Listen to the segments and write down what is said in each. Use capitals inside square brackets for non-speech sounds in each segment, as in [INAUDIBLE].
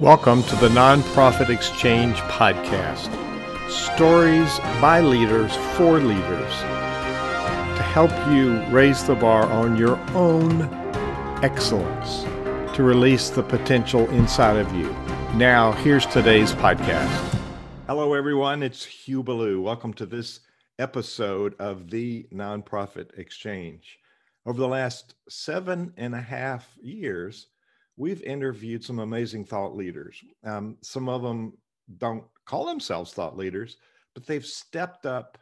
Welcome to the Nonprofit Exchange Podcast. Stories by leaders for leaders to help you raise the bar on your own excellence, to release the potential inside of you. Now, here's today's podcast. Hello, everyone. It's Hugh Ballou. Welcome to this episode of the Nonprofit Exchange. Over the last seven and a half years, we've interviewed some amazing thought leaders. Um, some of them don't call themselves thought leaders, but they've stepped up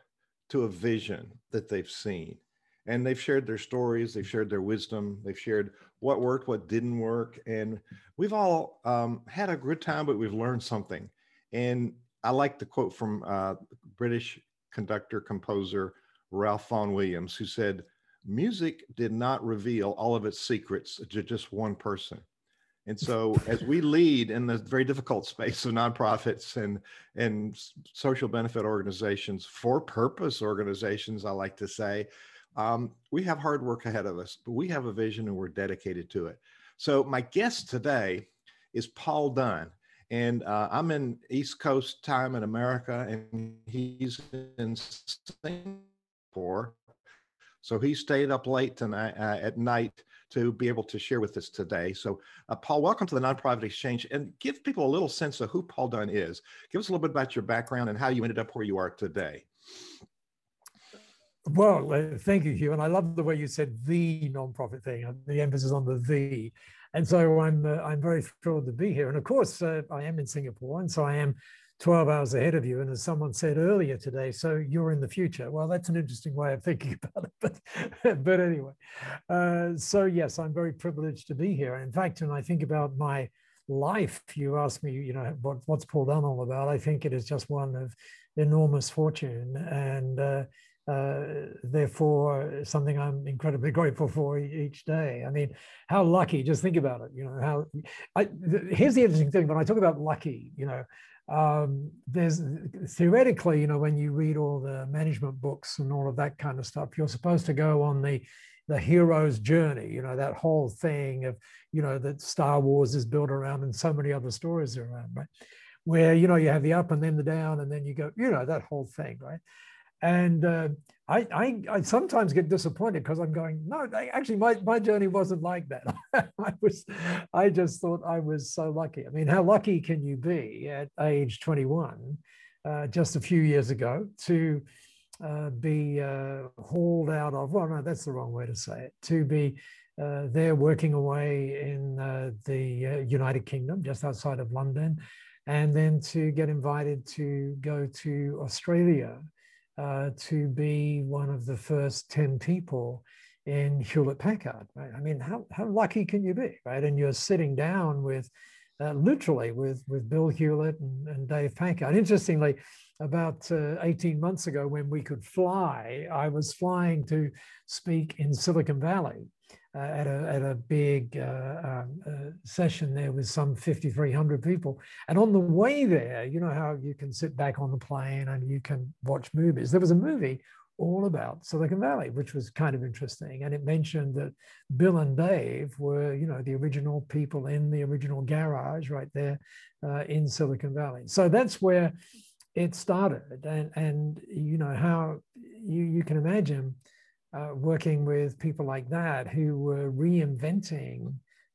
to a vision that they've seen. And they've shared their stories, they've shared their wisdom, they've shared what worked, what didn't work. And we've all um, had a good time, but we've learned something. And I like the quote from uh, British conductor, composer Ralph Vaughan Williams, who said, Music did not reveal all of its secrets to just one person. And so, as we lead in the very difficult space of nonprofits and and social benefit organizations, for purpose organizations, I like to say, um, we have hard work ahead of us, but we have a vision and we're dedicated to it. So, my guest today is Paul Dunn, and uh, I'm in East Coast time in America, and he's in Singapore. So he stayed up late tonight uh, at night to be able to share with us today. So, uh, Paul, welcome to the Nonprofit Exchange and give people a little sense of who Paul Dunn is. Give us a little bit about your background and how you ended up where you are today. Well, uh, thank you, Hugh. And I love the way you said the nonprofit thing, the emphasis on the the. And so I'm uh, I'm very thrilled to be here. And of course, uh, I am in Singapore, and so I am 12 hours ahead of you. And as someone said earlier today, so you're in the future. Well, that's an interesting way of thinking [LAUGHS] about it. But, but anyway, uh, so yes, I'm very privileged to be here. In fact, when I think about my life, you ask me, you know, what, what's Paul Dunn all about? I think it is just one of enormous fortune and uh, uh, therefore something I'm incredibly [LAUGHS] grateful for each day. I mean, how lucky, just think about it, you know, how, I, here's the interesting thing, when I talk about lucky, you know, um, there's theoretically, you know, when you read all the management books and all of that kind of stuff, you're supposed to go on the the hero's journey, you know, that whole thing of, you know, that Star Wars is built around and so many other stories around, right? Where, you know, you have the up and then the down and then you go, you know, that whole thing, right? And uh, I, I, I, sometimes get disappointed because I'm going, no, actually, my, my journey wasn't like that. [LAUGHS] I was, I just thought I was so lucky. I mean, how lucky can you be at age 21, uh, just a few years ago, to uh, be uh, hauled out of? Well, no, that's the wrong way to say it. To be uh, there working away in uh, the United Kingdom, just outside of London, and then to get invited to go to Australia uh, to be one of the first 10 people in Hewlett Packard, right? I mean, how, how lucky can you be, right? And you're sitting down with, uh, literally with, with Bill Hewlett and, and Dave Packard. Interestingly, about uh, 18 months ago when we could fly, I was flying to speak in Silicon Valley uh, at, a, at a big uh, um, uh, session there with some 5,300 people. And on the way there, you know how you can sit back on the plane and you can watch movies. There was a movie all about Silicon Valley, which was kind of interesting. And it mentioned that Bill and Dave were, you know, the original people in the original garage right there uh, in Silicon Valley. So that's where it started. And, and you know, how you, you can imagine uh, working with people like that who were reinventing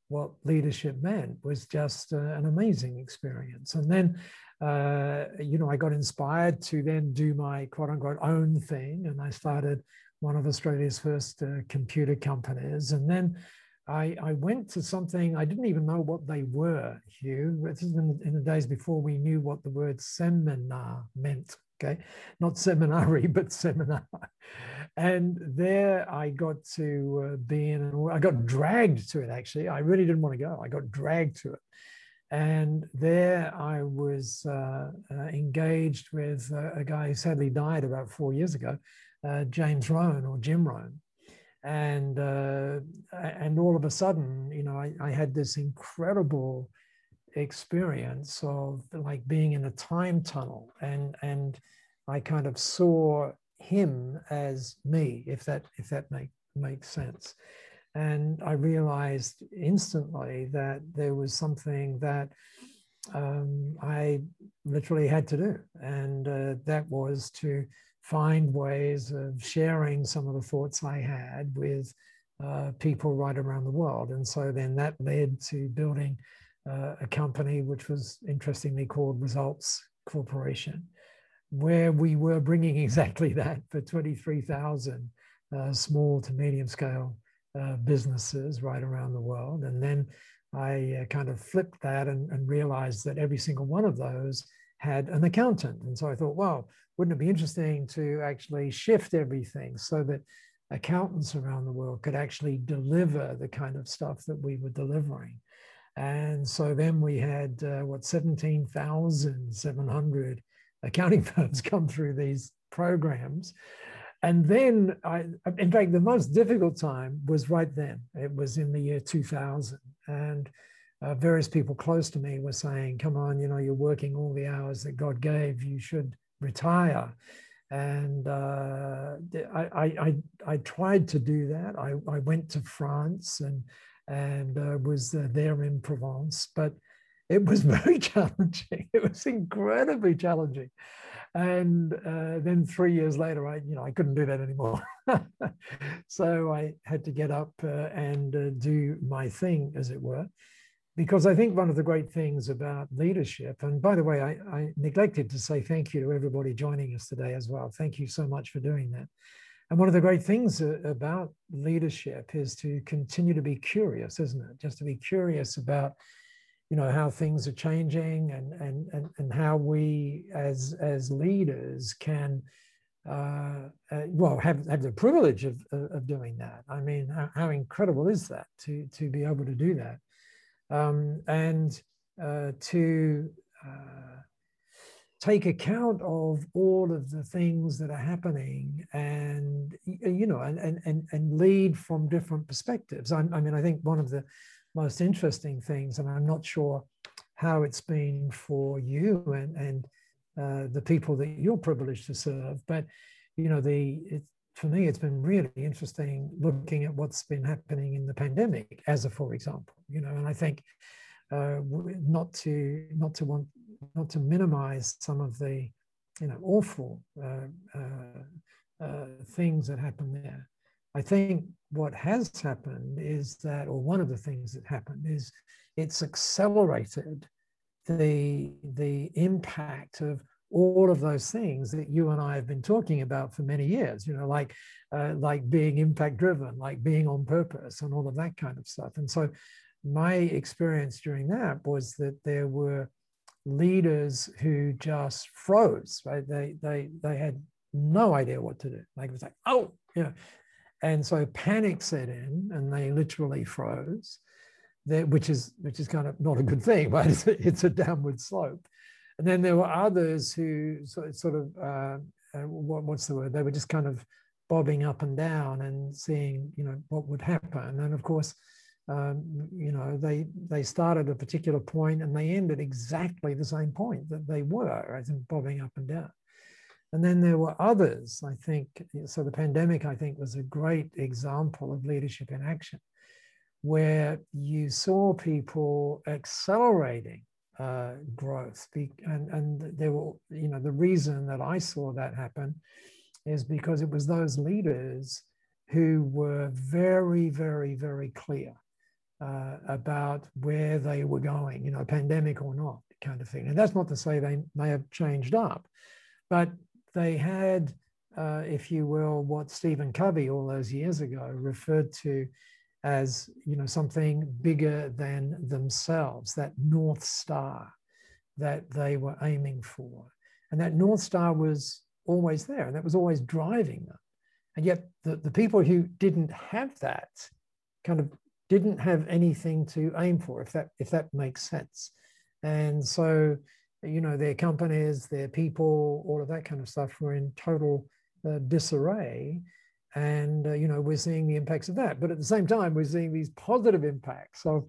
what leadership meant was just uh, an amazing experience. And then, uh, you know, I got inspired to then do my quote unquote own thing. And I started one of Australia's first uh, computer companies. And then I, I, went to something, I didn't even know what they were, Hugh. This is in, in the days before we knew what the word seminar meant okay? Not seminary [LAUGHS] but seminar. And there i got to uh, be in and i got dragged to it actually. I really didn't want to go. I got dragged to it. And there i was uh, uh, engaged with a guy who sadly died about four years ago uh, james rohn or jim rohn. And uh, and all of a sudden you know I, I had this incredible experience of like being in a time tunnel and and I kind of saw him as me, if that if that make, makes sense. And I realized instantly that there was something that um, I literally had to do. And uh, that was to find ways of sharing some of the thoughts I had with uh, people right around the world. And so then that led to building uh, a company which was interestingly called Results Corporation, where we were bringing [LAUGHS] exactly that for 23,000 uh, small to medium scale uh, businesses right around the world. And then I uh, kind of flipped that and, and, realized that every single one of those had an accountant. And so I thought, well, wouldn't it be interesting to actually shift everything so that accountants around the world could actually deliver the kind of stuff that we were delivering? And so then we had uh, what 17,700 accounting [LAUGHS] firms come through these programs. And then, I, in fact, the most difficult time was right then. It was in the year 2000. And uh, various people close to me were saying, come on, you know, you're working all the hours that God gave, you should retire. And uh, I, I, I, tried to do that. I, I went to France and, and uh, was uh, there in Provence, but it was [LAUGHS] very challenging. It was incredibly challenging. And uh, then three years later i you know i couldn't do that anymore. [LAUGHS] So i had to get up uh, and uh, do my thing as it were because i think one of the great things about leadership and by the way I, I neglected to say thank you to everybody joining us today as well. Thank you so much for doing that and one of the great things about leadership is to continue to be curious isn't it? Just to be curious about you know how things are changing and and and, and how we as as leaders can uh, uh, well have have the privilege of of doing that. I mean how, how, incredible is that to to be able to do that? Um, and uh, to uh, take account of all of the things that are happening and you know and and and lead from different perspectives I, I mean i think one of the most interesting things, and I'm not sure how it's been for you and, and uh, the people that you're privileged to serve. But you know, the it, for me, it's been really interesting looking at what's been happening in the pandemic, as a for example. You know, and I think uh, not to not to want not to minimize some of the you know awful uh, uh, uh things that happen there. I think what has happened is that, or one of the things that happened is it's accelerated the, the impact of all of those things that you and I have been talking about for many years, you know, like, uh, like being impact driven, like being on purpose and all of that kind of stuff. And so my experience during that was that there were leaders who just froze, right? They, they, they had no idea what to do. Like it was like, oh, you know, and so panic set in and they literally froze, there, which is which is kind of not a good thing, [LAUGHS] right? It's a, it's a downward slope. And then there were others who sort, sort of, uh, uh, what, what's the word? They were just kind of bobbing up and down and seeing, you know, what would happen. And of course, um, you know, they they started at a particular point and they ended exactly the same point that they were, as in bobbing up and down. And then there were others, I think. So the pandemic, I think, was a great example of leadership in action, where you saw people accelerating uh, growth. And, and there were, you know, the reason that I saw that happen is because it was those leaders who were very, very, very clear uh, about where they were going, you know, pandemic or not, kind of thing. And that's not to say they may have changed up, but they had, uh, if you will, what Stephen Covey all those years ago referred to as you know something bigger than themselves, that North Star that they were aiming for. And that North Star was always there and that was always driving them. And yet the, the people who didn't have that kind of didn't have anything to aim for, if that if that makes sense. And so you know, their companies, their people, all of that kind of stuff were in total uh, disarray. And, uh, you know, we're seeing the impacts of that. But at the same time, we're seeing these positive impacts of,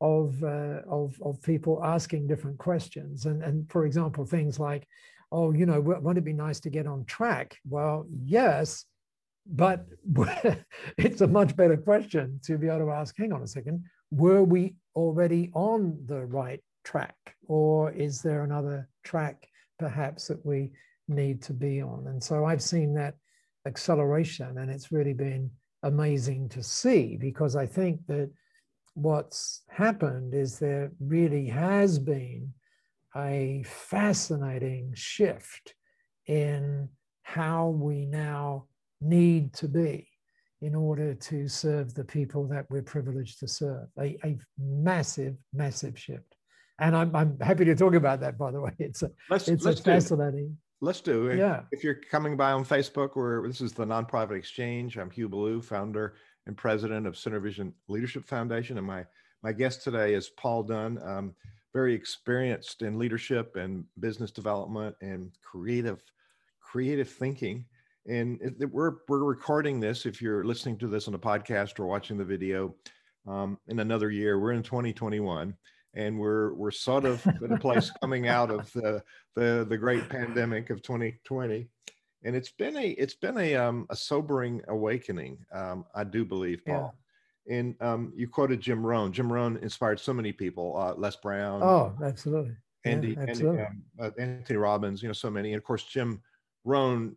of, uh, of, of people asking different questions. And, and for example, things like, oh, you know, wouldn't it be nice to get on track? Well, yes, but [LAUGHS] it's a much better question to be able to ask, hang on a second, were we already on the right track? or is there another track perhaps that we need to be on? And so I've seen that acceleration, and it's really been amazing to see because I think that what's happened is there really has been a fascinating shift in how we now need to be in order to serve the people that we're privileged to serve. A, a massive, massive shift. And I'm, I'm happy to talk about that, by the way. [LAUGHS] It's a, let's, it's let's a fascinating. Let's do it. Yeah. If you're coming by on Facebook, or this is the Nonprofit Exchange, I'm Hugh Ballou, founder and president of SynerVision Leadership Foundation. And my, my guest today is Paul Dunn, um, very experienced in leadership and business development and creative, creative thinking. And it, we're, we're recording this. If you're listening to this on a podcast or watching the video um, in another year, we're in 2021 and we're we're sort of in a place [LAUGHS] coming out of the, the the great pandemic of 2020 and it's been a it's been a um, a sobering awakening um, i do believe paul yeah. and um, you quoted jim rohn jim rohn inspired so many people uh, les brown oh absolutely andy, yeah, absolutely. Andy um, uh, anthony robbins you know so many and of course jim rohn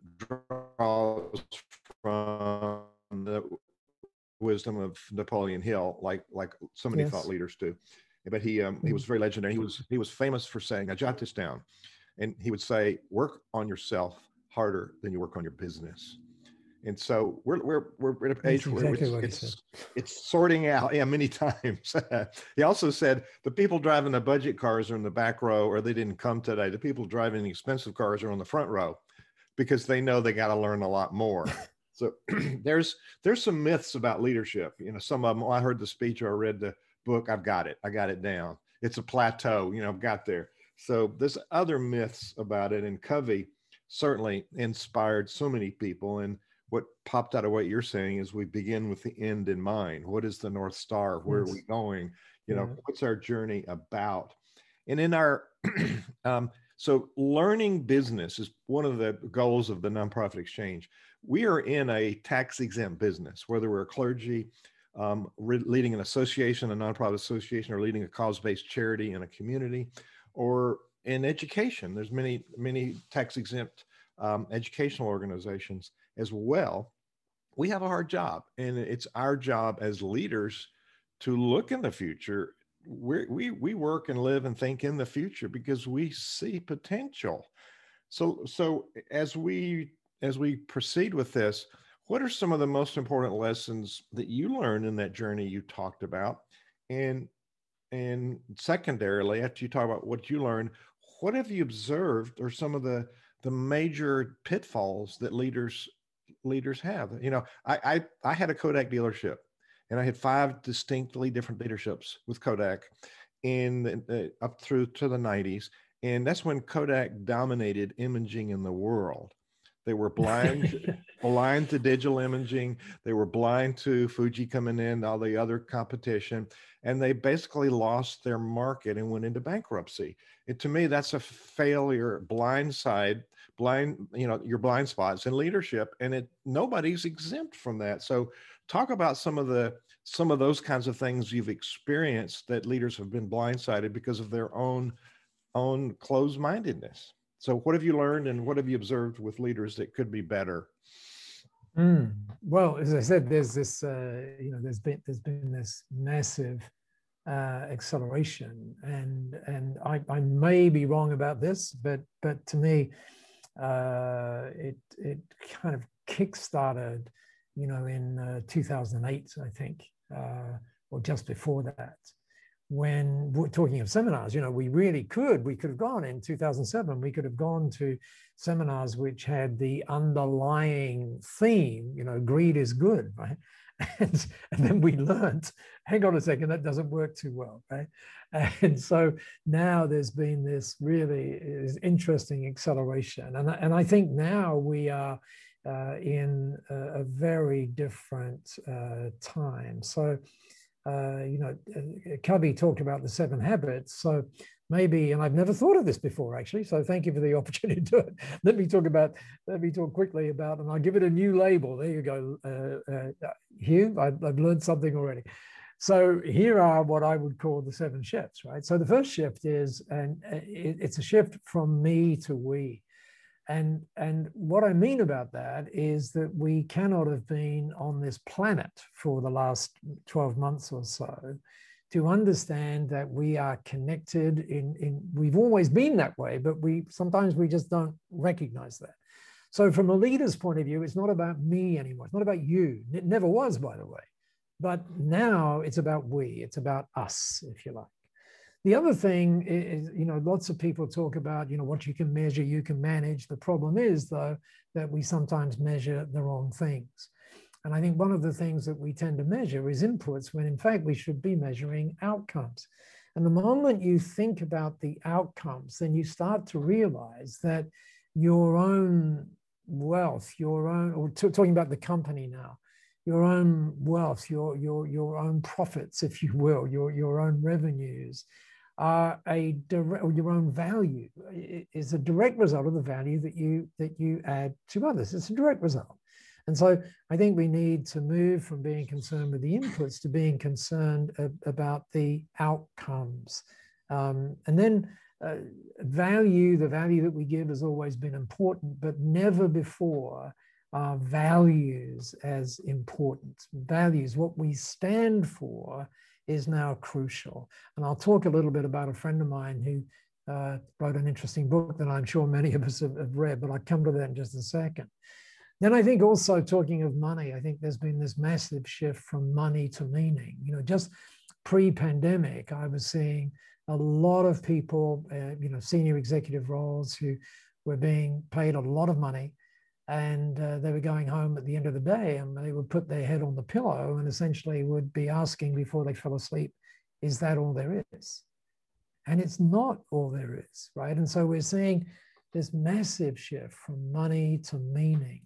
draws from the wisdom of napoleon hill like like so many yes. thought leaders do but he um, he was very legendary. He was he was famous for saying, "I jot this down," and he would say, "Work on yourself harder than you work on your business." And so we're we're we're at an age where it's it's, it's, sorting out. Yeah, many [LAUGHS] times. he also said the people driving the budget cars are in the back row, or they didn't come today. The people driving the expensive cars are on the front row because they know they got to learn a lot more. [LAUGHS] so [CLEARS THROAT] there's there's some myths about leadership. You know, some of them. I heard the speech or I read the book, I've got it. I got it down. It's a plateau, you know, I've got there. So there's other myths about it. And Covey certainly inspired so many people. And what popped out of what you're saying is we begin with the end in mind. What is the North Star? Where yes. are we going? You know, yeah. what's our journey about? And in our, [CLEARS THROAT] um, so learning business is one of the goals of the nonprofit exchange. We are in a tax exempt business, whether we're a clergy, um, re- leading an association, a nonprofit association, or leading a cause-based charity in a community, or in education. There's many, many tax-exempt um, educational organizations as well. We have a hard job, and it's our job as leaders to look in the future. We we we work and live and think in the future because we see potential. So so as we as we proceed with this, what are some of the most important lessons that you learned in that journey you talked about? And and secondarily after you talk about what you learned what have you observed or some of the the major pitfalls that leaders leaders have? You know i i, I had a kodak dealership and i had five distinctly different leaderships with kodak in uh, up through to the 90s and that's when kodak dominated imaging in the world they were blind, [LAUGHS] blind to digital imaging. They were blind to Fuji coming in, all the other competition, and they basically lost their market and went into bankruptcy. And to me, that's a failure, blind side, blind, you know, your blind spots in leadership, and it nobody's exempt from that. So, talk about some of the some of those kinds of things you've experienced that leaders have been blindsided because of their own own closed mindedness. So, what have you learned, and what have you observed with leaders that could be better? Mm. Well, as I said, there's this, uh, you know, there's been there's been this massive uh, acceleration, and and I, I may be wrong about this, but but to me, uh, it it kind of kickstarted, you know, in uh, 2008, I think, uh, or just before that when we're talking of seminars, you know, we really could, we could have gone in 2007, we could have gone to seminars which had the underlying theme, you know, greed is good, right? [LAUGHS] And, and then we learned, hang on a second, that doesn't work too well, right? And so now there's been this really interesting acceleration. And, and I think now we are uh, in a, a, very different uh, time. So uh, you know, uh, Covey talked about the seven habits. So maybe, and I've never thought of this before actually. So thank you for the [LAUGHS] opportunity to do it. Let me talk about, let me talk quickly about, and I'll give it a new label. There you go, uh, uh, Hugh. I've, I've, learned something already. so here are what I would call the seven shifts, right? So the first shift is, and it's a shift from me to we. And, and what I mean about that is that we cannot have been on this planet for the last 12 months or so to understand that we are connected in, in we've always been that way, but we sometimes we just don't recognize that. So from a leader's point of view, it's not about me anymore. It's not about you. It never was, by the way. But now it's about we, it's about us, if you like. The other thing is, you know, lots of people talk about, you know, what you can measure, you can manage. The problem is, though, that we sometimes measure the wrong things. And I think one of the things that we tend to measure is inputs when in fact we should be measuring outcomes. And the moment you think about the outcomes, then you start to realize that your own wealth, your own, or talking about the company now, your own wealth, your, your, your own profits, if you will, your, your own revenues, are a direct, or your own value is a direct result of the value that you that you add to others. It's a direct result. And so I think we need to move from being concerned with the inputs to being concerned about the outcomes. Um, and then uh, value, the value that we give has always been important, but never before uh, values as important. Values, what we stand for, is now crucial. And I'll talk a little bit about a friend of mine who uh, wrote an interesting book that I'm sure many of us have, have read, but I'll come to that in just a second. Then I think also talking of money, I think there's been this massive shift from money to meaning. You know, just pre-pandemic, I was seeing a lot of people, uh, you know, senior executive roles who were being paid a lot of money and uh, they were going home at the end of the day and they would put their head on the pillow and essentially would be asking before they fell asleep is that all there is? And it's not all there is right? And so we're seeing this massive shift from money to meaning.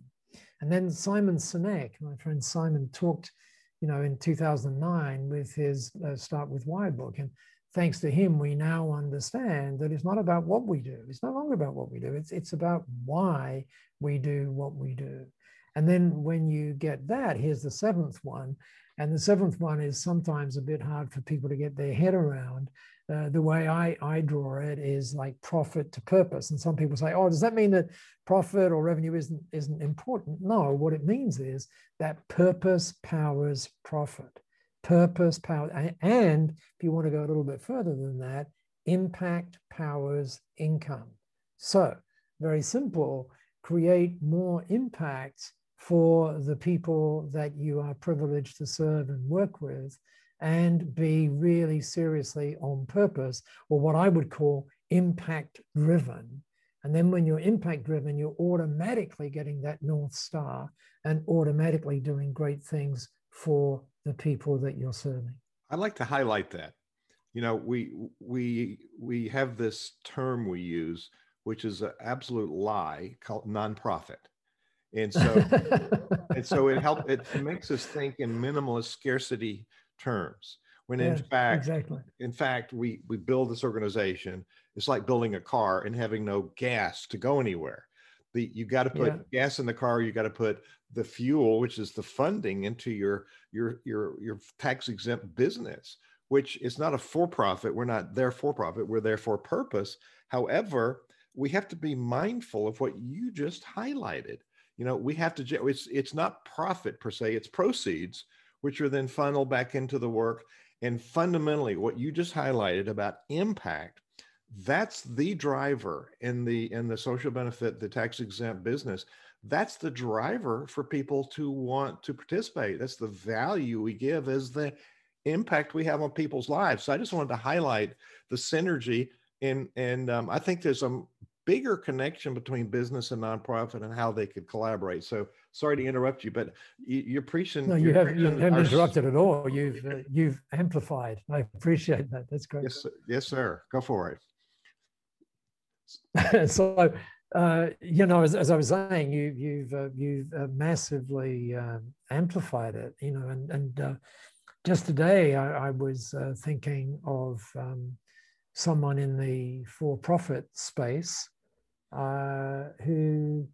And then simon sinek my friend simon talked you know in 2009 with his uh, start with why book and thanks to him, we now understand that it's not about what we do. It's no longer about what we do. It's, it's about why we do what we do. And then when you get that, here's the seventh one. And the seventh one is sometimes a bit hard for people to get their head around. Uh, the way I, I draw it is like profit to purpose. And some people say, oh, does that mean that profit or revenue isn't, isn't important? No, what it means is that purpose powers profit purpose, power, and if you want to go a little bit further than that, impact powers income. So, very simple, create more impact for the people that you are privileged to serve and work with, and be really seriously on purpose, or what I would call impact driven. And then when you're impact driven, you're automatically getting that North Star and automatically doing great things for the people that you're serving. I'd like to highlight that. You know, we we we have this term we use, which is an absolute lie called nonprofit. And so [LAUGHS] and so it helps it makes us think in minimalist scarcity terms. When in fact, exactly. in fact, we we build this organization. It's like building a car and having no gas to go anywhere the you got to put yeah. gas in the car you got to put the fuel which is the funding into your your your your tax exempt business which is not a for profit we're not there for profit we're there for purpose. However we have to be mindful of what you just highlighted. You know we have to it's it's not profit per se it's proceeds which are then funneled back into the work. And fundamentally what you just highlighted about impact that's the driver in the in the social benefit the tax exempt business. That's the driver for people to want to participate. That's the value we give as the impact we have on people's lives. So i just wanted to highlight the synergy and and um, i think there's a bigger connection between business and nonprofit and how they could collaborate. So sorry to interrupt you but you, are preaching no you, have, you haven't interrupted at all. You've uh, you've amplified. I appreciate that. That's great. Yes, yes sir. Go for it [LAUGHS] so, uh, you know, as, as, I was saying, you, you've uh, you've uh, massively um, amplified it. You know, and and uh, just today I, I was uh, thinking of um, someone in the for-profit space who,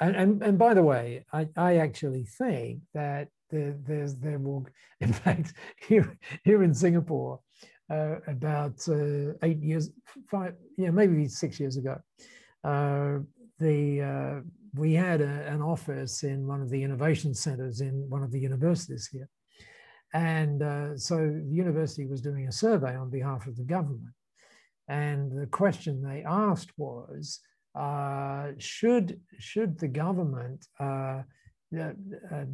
and, and and by the way, I I actually think that there, there's there will, [LAUGHS] in fact, here here in Singapore, uh, about uh, eight years, five, yeah, maybe six years ago, uh, the uh, we had a, an office in one of the innovation centers in one of the universities here, and uh, so the university was doing a survey on behalf of the government, and the question they asked was, uh, should should the government uh,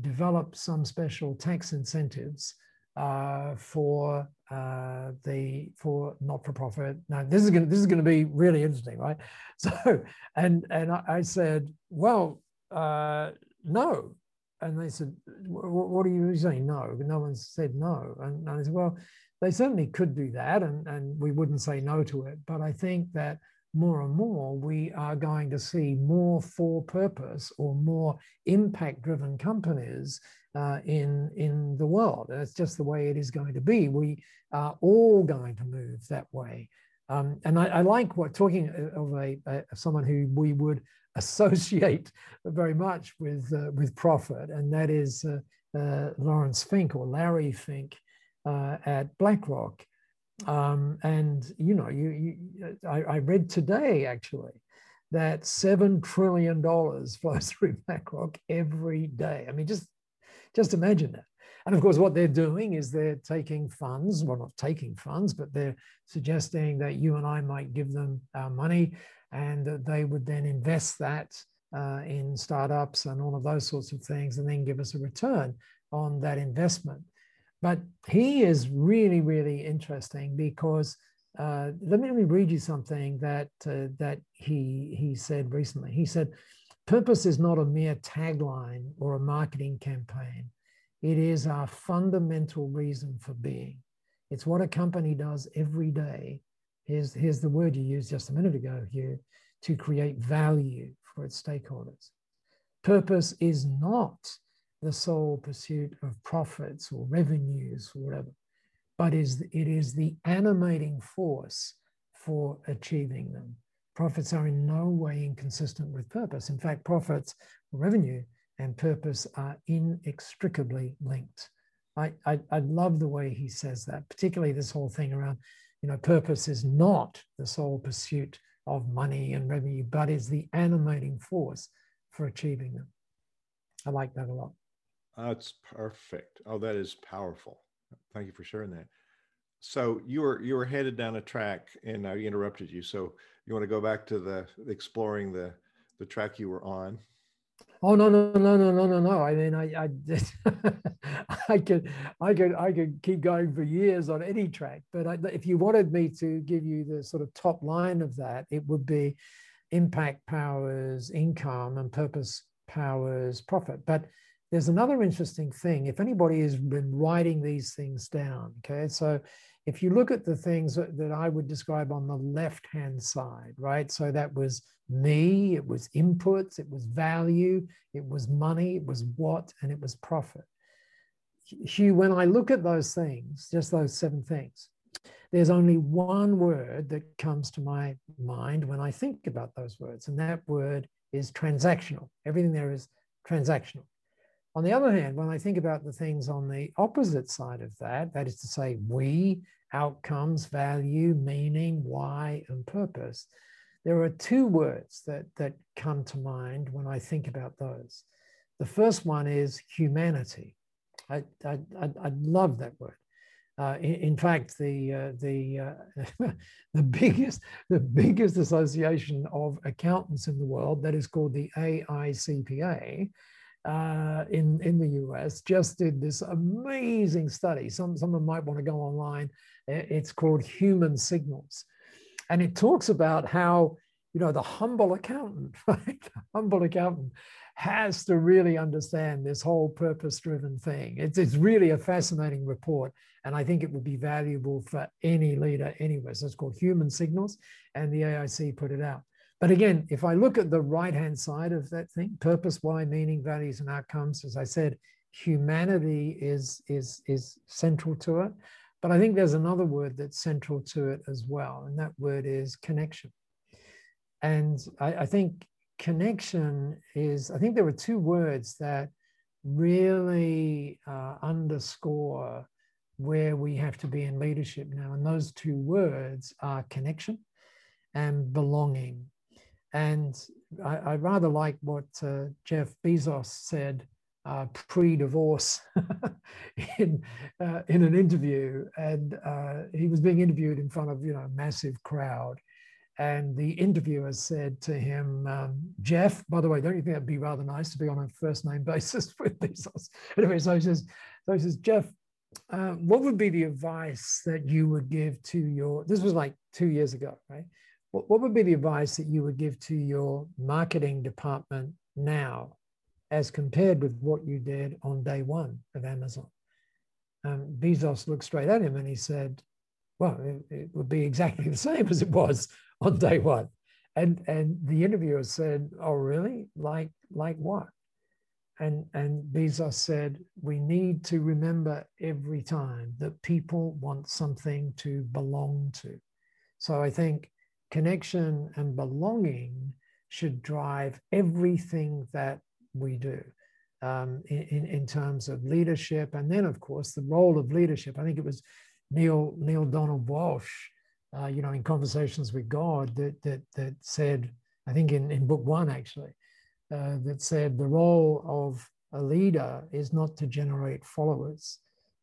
develop some special tax incentives uh, for uh, the for not-for-profit. Now this is gonna this is to be really interesting, right? [LAUGHS] So and and I, said, well, uh, no, and they said, what are you saying? No, no one said no, and, and I said, well, they certainly could do that, and and we wouldn't say no to it, but I think that more and more, we are going to see more for purpose or more impact driven companies uh, in, in the world. it's just the way it is going to be. We are all going to move that way. Um, and I, I, like what talking of a, a, someone who we would [LAUGHS] associate very much with uh, with profit, and that is uh, uh Lawrence Fink or Larry Fink uh, at BlackRock. Um, and you know, you, you I, I, read today actually that seven trillion dollars [LAUGHS] flows through BlackRock every day. I mean, just just imagine that. And of course, what they're doing is they're taking funds, well, not taking funds, but they're suggesting that you and I might give them our money and that they would then invest that uh, in startups and all of those sorts of things and then give us a return on that investment. But he is really, really interesting because uh, let, me, let me read you something that, uh, that he, he said recently. He said, Purpose is not a mere tagline or a marketing campaign. It is our fundamental reason for being. It's what a company does every day. Here's, here's the word you used just a minute ago here to create value for its stakeholders. Purpose is not the sole pursuit of profits or revenues or whatever, but is it is the animating force for achieving them. Profits are in no way inconsistent with purpose. In fact, profits, revenue, and purpose are inextricably linked. I, I, I love the way he says that, particularly this whole thing around, you know, purpose is not the sole pursuit of money and revenue, but is the animating force for achieving them. I like that a lot. That's perfect. Oh, that is powerful. Thank you for sharing that. So you were you were headed down a track, and I interrupted you. So you want to go back to the exploring the the track you were on? Oh no no no no no no no! I mean, I I just, [LAUGHS] I could I could I could keep going for years on any track, but I, if you wanted me to give you the sort of top line of that, it would be impact powers income and purpose powers profit. But there's another interesting thing. If anybody has been writing these things down, okay, so if you look at the things that I would describe on the left hand side, right, so that was me, it was inputs, it was value, it was money, it was what, and it was profit. Hugh, when I look at those things, just those seven things, there's only one word that comes to my mind when I think about those words, and that word is transactional. Everything there is transactional. On the other hand, when I think about the things on the opposite side of that, that is to say, we, outcomes, value, meaning, why, and purpose, there are two words that, that come to mind when I think about those. The first one is humanity. I, I, I, love that word. Uh, in, in, fact, the uh, the uh, [LAUGHS] the biggest the biggest association of accountants in the world that is called the AICPA uh, in, in the US just did this amazing study. Some, someone might want to go online. It's called Human Signals. And it talks about how, you know, the humble accountant, [LAUGHS] right? The humble accountant has to really understand this whole purpose driven thing. It's, it's really a fascinating report. And I think it would be valuable for any leader anywhere. So it's called Human Signals, and the AIC put it out. But again, if I look at the right hand side of that thing, purpose, why, meaning, values, and outcomes, as I said, humanity is, is, is central to it. But I think there's another word that's central to it as well, and that word is connection. And I, I think connection is, I think there are two words that really uh, underscore where we have to be in leadership now. And those two words are connection and belonging. And I, I rather like what uh, Jeff Bezos said uh, pre-divorce [LAUGHS] in uh, in an interview, and uh, he was being interviewed in front of you know a massive crowd, and the interviewer said to him, um, "Jeff, by the way, don't you think that'd be rather nice to be on a first name [LAUGHS] basis with Bezos?" Anyway, so he says, so he says, Jeff, uh, what would be the advice that you would give to your? This was like two years ago, right? What, what would be the advice that you would give to your marketing department now as compared with what you did on day one of Amazon. Um, Bezos looked straight at him and he said, well, it, it, would be exactly [LAUGHS] the same as it was on day one. And, and the interviewer said, oh, really? Like, like what? And, and Bezos said, we need to remember every time that people want something to belong to. So I think connection and belonging should drive everything that we do um, in, in terms of leadership. And then, of course, the role of leadership. I think it was Neale, Neale Donald Walsch, uh, you know, in Conversations with God that, that, that said, I think in, in book one, actually, uh, that said the role of a leader is not to generate followers.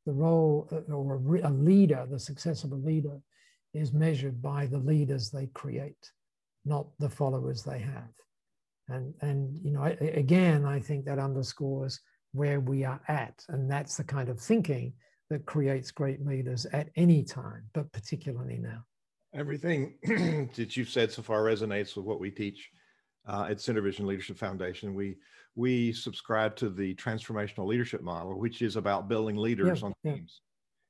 The role or a, a leader, the success of a leader, is measured by the leaders they create, not the followers they have. And, and you know, I, again, I think that underscores where we are at. And that's the kind of thinking that creates great leaders at any time, but particularly now. Everything [CLEARS THROAT] that you've said so far resonates with what we teach uh, at SynerVision Leadership Foundation. We we subscribe to the transformational leadership model, which is about building leaders yeah, on yeah. teams.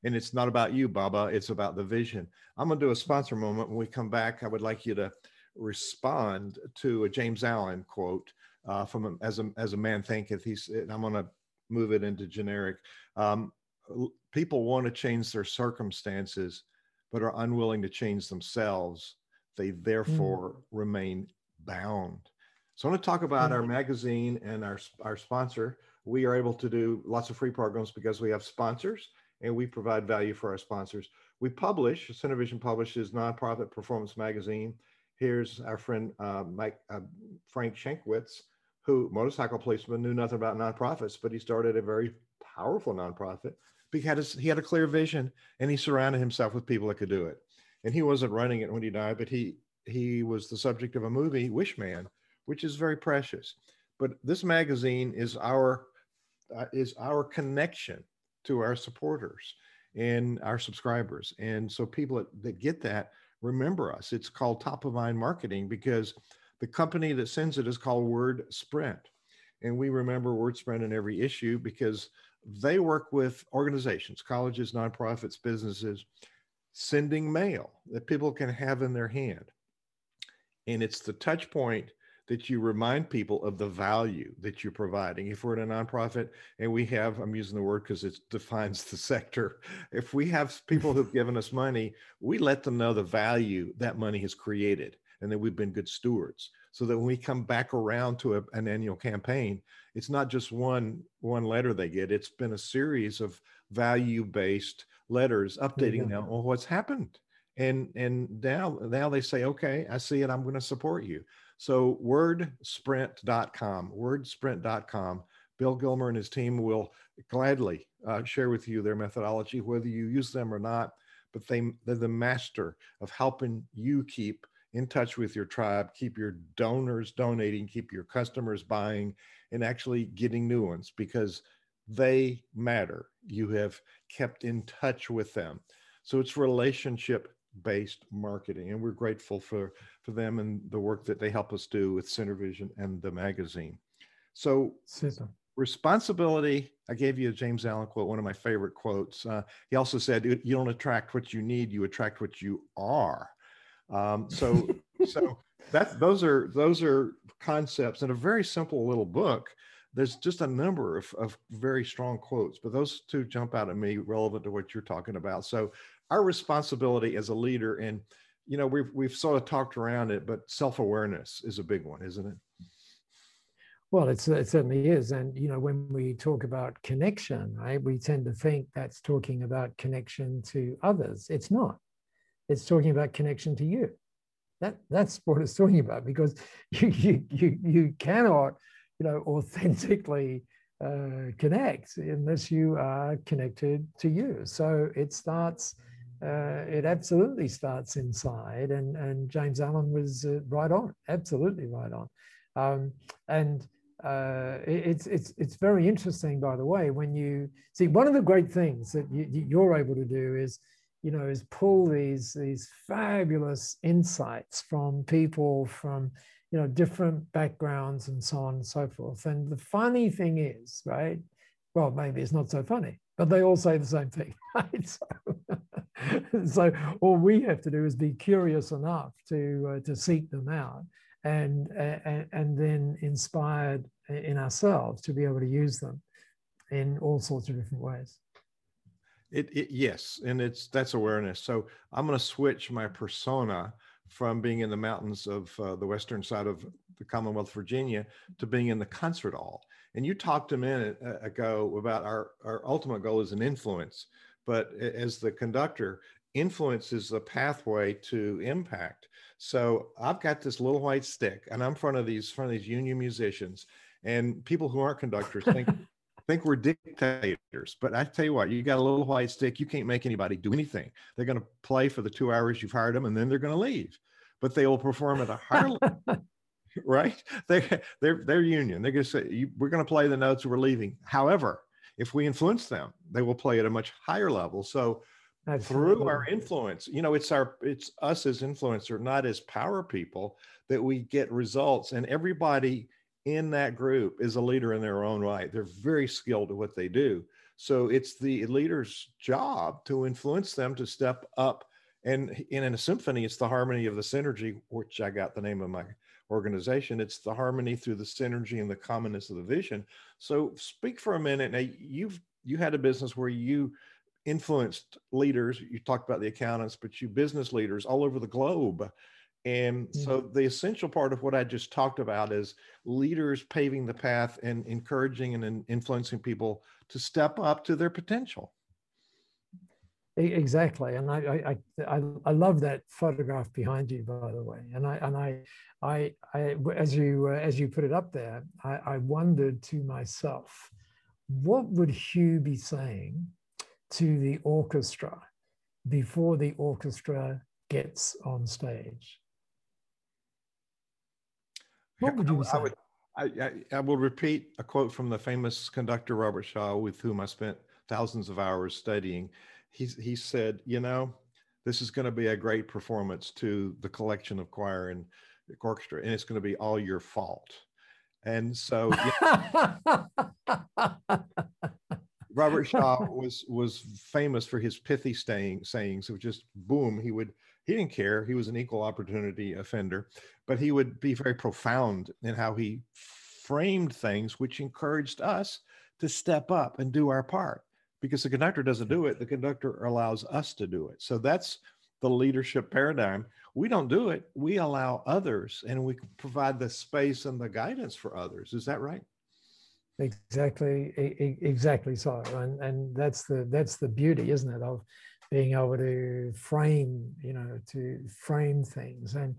And it's not about you, Baba. It's about the vision. I'm going to do a sponsor moment. When we come back, I would like you to respond to a James Allen quote uh, from as a as a man thinketh. He's I'm going to move it into generic. Um, people want to change their circumstances, but are unwilling to change themselves. They therefore mm. remain bound. So I want to talk about mm. our magazine and our our sponsor. We are able to do lots of free programs because we have sponsors and we provide value for our sponsors. We publish, SynerVision publishes Nonprofit Performance Magazine here's our friend uh, Mike uh, Frank Shankwitz, who motorcycle policeman knew nothing about nonprofits, but he started a very powerful nonprofit He because he had a clear vision and he surrounded himself with people that could do it. And he wasn't running it when he died, but he he was the subject of a movie, Wishman, which is very precious. But this magazine is our uh, is our connection to our supporters and our subscribers. And so people that, that get that remember us. It's called Top of Mind Marketing because the company that sends it is called Word Sprint. And we remember Word Sprint in every issue because they work with organizations, colleges, nonprofits, businesses, sending mail that people can have in their hand. And it's the touch point that you remind people of the value that you're providing. If we're in a nonprofit and we have, I'm using the word because it defines the [LAUGHS] sector. If we have people who've given us money, we let them know the value that money has created and that we've been good stewards. So that when we come back around to a, an annual campaign, it's not just one one letter they get. It's been a series of value-based letters updating them on what's happened. And and now now they say, okay, I see it. I'm going to support you. So wordsprint.com, wordsprint.com. Bill Gilmer and his team will gladly uh, share with you their methodology, whether you use them or not. But they, they're the master of helping you keep in touch with your tribe, keep your donors donating, keep your customers buying, and actually getting new ones because they matter. You have kept in touch with them. So it's relationship based marketing and we're grateful for for them and the work that they help us do with SynerVision and the magazine. So Super. responsibility i gave you a james allen quote one of my favorite quotes. Uh, he also said you don't attract what you need you attract what you are. Um, so [LAUGHS] so that those are those are concepts in a very simple little book. There's just a number of, of very strong quotes but those two jump out at me relevant to what you're talking about. So our responsibility as a leader and you know we've we've sort of talked around it but self-awareness is a big one isn't it Well, it certainly is. And, you know, when we talk about connection, right, we tend to think that's talking about connection to others. It's not. It's talking about connection to you. That, that's what it's talking about because [LAUGHS] you, you, you, you cannot, you know, authentically uh, connect unless you are connected to you. So it starts, uh, it absolutely starts inside. And, and James Allen was uh, right on, absolutely right on. Um, and uh, it's it's it's very interesting, by the way, when you see one of the great things that you, you're able to do is, you know, is pull these these fabulous insights from people from you know different backgrounds and so on and so forth. And the funny thing is, right? Well, maybe it's not so funny, but they all say the same thing, [LAUGHS] right? So, [LAUGHS] so all we have to do is be curious enough to uh, to seek them out and, and, and then inspired in ourselves to be able to use them in all sorts of different ways. It, it, yes, and it's that's awareness. So I'm going to switch my persona from being in the mountains of uh, the western side of the Commonwealth of Virginia to being in the concert hall. And you talked a minute uh, ago about our our ultimate goal is an influence, but as the conductor, influence is the pathway to impact. So I've got this little white stick, and I'm in front of these front of these union musicians, and people who aren't conductors think [LAUGHS] think we're dictators. But I tell you what, you got a little white stick, you can't make anybody do anything. They're going to play for the two hours you've hired them, and then they're going to leave. But they will perform at a higher level. [LAUGHS] [LAUGHS] Right? They they're they're union. They're going to say we're going to play the notes. We're leaving. However, if we influence them, they will play at a much higher level. So Absolutely. through our influence you know it's our it's us as influencer not as power people that we get results and everybody in that group is a leader in their own right they're very skilled at what they do so it's the leader's job to influence them to step up and in a symphony it's the harmony of the synergy which i got the name of my organization it's the harmony through the synergy and the commonness of the vision so speak for a minute now you've you had a business where you influenced leaders. You talked about the accountants, but you business leaders all over the globe. And mm-hmm. so the essential part of what I just talked about is leaders paving the path and encouraging and influencing people to step up to their potential. Exactly, and I, I I I love that photograph behind you, by the way. And I and I I, I as you uh, as you put it up there, I, I wondered to myself, what would Hugh be saying to the orchestra before the orchestra gets on stage? What would you say? I, would, I, I, I will repeat a quote from the famous conductor Robert Shaw, with whom I spent thousands of hours studying. He, he said, You know, this is going to be a great performance to the collection of choir and orchestra, and it's going to be all your fault. And so, yeah. [LAUGHS] Robert Shaw was was famous for his pithy saying, sayings of just boom. He would he didn't care. He was an equal opportunity offender, but he would be very profound in how he framed things, which encouraged us to step up and do our part. Because the conductor doesn't do it, the conductor allows us to do it. So that's the leadership paradigm. We don't do it. We allow others, and we provide the space and the guidance for others. Is that right? Exactly, exactly so, and and that's the that's the beauty, isn't it, of being able to frame, you know, to frame things, and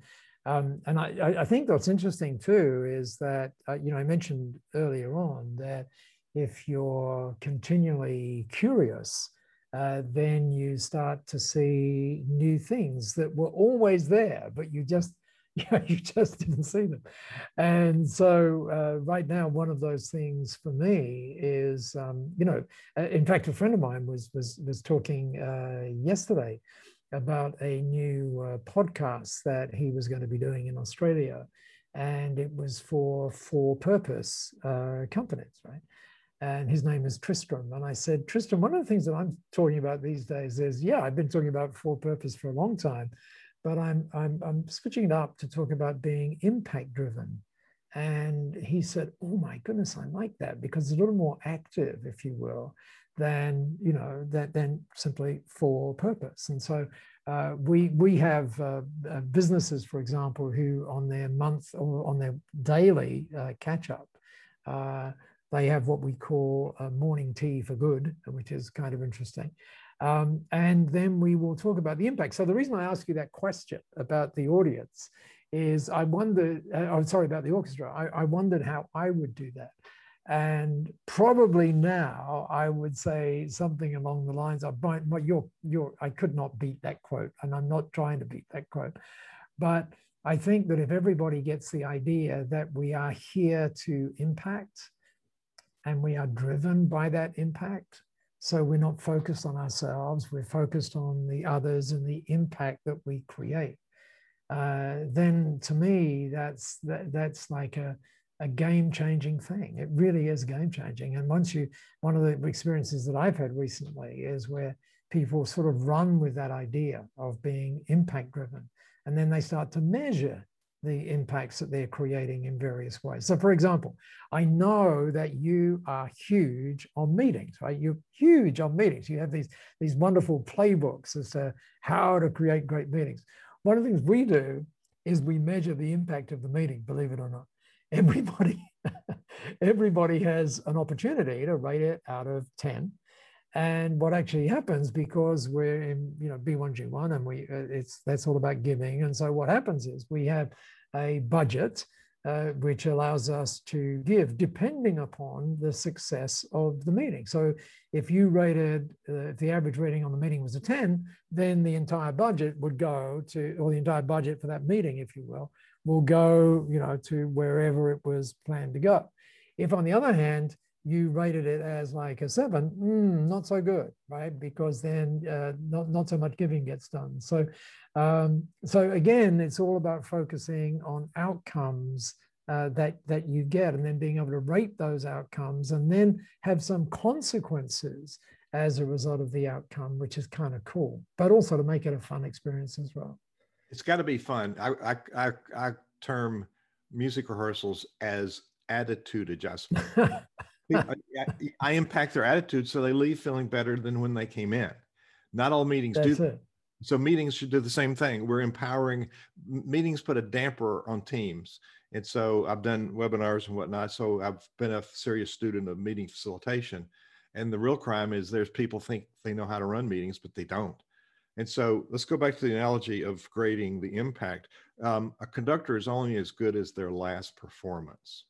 um, and I, I think what's interesting too is that uh, you know I mentioned earlier on that if you're continually curious, uh, then you start to see new things that were always there, but you just [LAUGHS] yeah, you just didn't see them. And so, uh, right now, one of those things for me is, um, you know, uh, in fact, a friend of mine was was was talking uh, yesterday about a new uh, podcast that he was going to be doing in Australia, and it was for for purpose uh, companies, right? And his name is Tristram. And I said, Tristram, one of the things that I'm talking about these days is, yeah, I've been talking about for purpose for a long time but I'm, I'm, I'm switching it up to talk about being impact driven. And he said, Oh my goodness, I like that because it's a little more active, if you will, than, you know, that than simply for purpose. And so uh, we, we have uh, uh, businesses, for example, who on their month or on their daily uh, catch up Uh, they have what we call morning tea for good, which is kind of interesting. Um, and then we will talk about the impact. So the reason I ask you that question about the audience is I wonder, uh, I'm sorry about the orchestra. I, I wondered how I would do that. And probably now I would say something along the lines of, my, my, your, your, I could not beat that quote, and I'm not trying to beat that quote. But I think that if everybody gets the idea that we are here to impact and we are driven by that impact, so we're not focused on ourselves, we're focused on the others and the impact that we create. Uh, then to me, that's that, that's like a, a game changing thing. It really is game changing. And once you, one of the experiences that I've had recently is where people sort of run with that idea of being impact driven. And then they start to measure the impacts that they're creating in various ways. So, for example, I know that you are huge on meetings, right? You're huge on meetings. You have these, these wonderful playbooks as to how to create great meetings. One of the things we do is we measure the impact of the meeting, believe it or not. [LAUGHS] Everybody, everybody has an opportunity to rate it out of 10 and what actually happens because we're in you know b1g1 and we uh, it's that's all about giving and so what happens is we have a budget uh, which allows us to give depending upon the success of the meeting. So if you rated, uh, if the average rating on the meeting was a 10, then the entire budget would go to, or the entire budget for that meeting, if you will, will go, you know, to wherever it was planned to go. If on the other hand, you rated it as like a seven, mm, not so good, right? Because then uh, not, not so much giving gets done. So, um, so again, it's all about focusing on outcomes uh, that, that you get and then being able to rate those outcomes and then have some consequences as a result of the outcome, which is kind of cool, but also to make it a fun experience as well. It's got to be fun. I, I, I, I term music rehearsals as attitude adjustment. [LAUGHS] I, I, impact their attitude so they leave feeling better than when they came in. Not all meetings That's do. It. So meetings should do the same thing. We're empowering meetings put a damper on teams. And so I've done webinars and whatnot. So I've been a serious student of meeting facilitation. And the real crime is there's people think they know how to run meetings, but they don't. And so let's go back to the analogy of grading the impact. Um, a conductor is only as good as their last performance.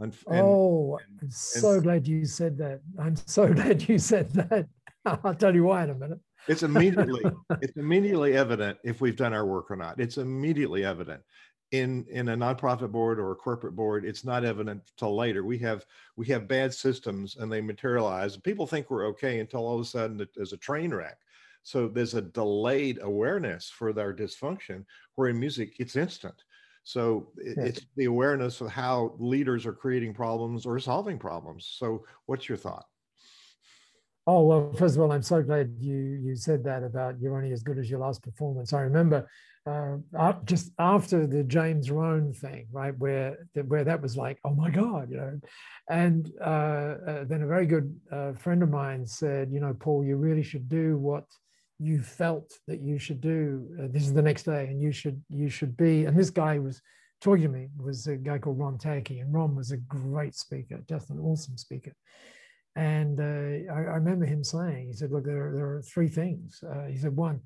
And, oh, and, I'm so and, glad you said that. I'm so [LAUGHS] glad you said that. [LAUGHS] I'll tell you why in a minute. it's immediately [LAUGHS] it's immediately evident if we've done our work or not. It's immediately evident. In in a nonprofit board or a corporate board, it's not evident till later. We have we have bad systems and they materialize. People think we're okay until all of a sudden there's a train wreck. So there's a delayed awareness for their dysfunction. Where in music, it's instant so it's the awareness of how leaders are creating problems or solving problems. So what's your thought? Oh well, first of all, I'm so glad you you said that about you're only as good as your last performance. I remember uh, just after the James Rohn thing, right, where where that was like, oh my God, you know, and uh, uh, then a very good uh, friend of mine said, you know, Paul, you really should do what you felt that you should do uh, this is the next day and you should you should be and this guy was talking to me was a guy called ron tacky and ron was a great speaker just an awesome speaker. And uh, I, I, remember him saying he said look there, there are three things. Uh, he said one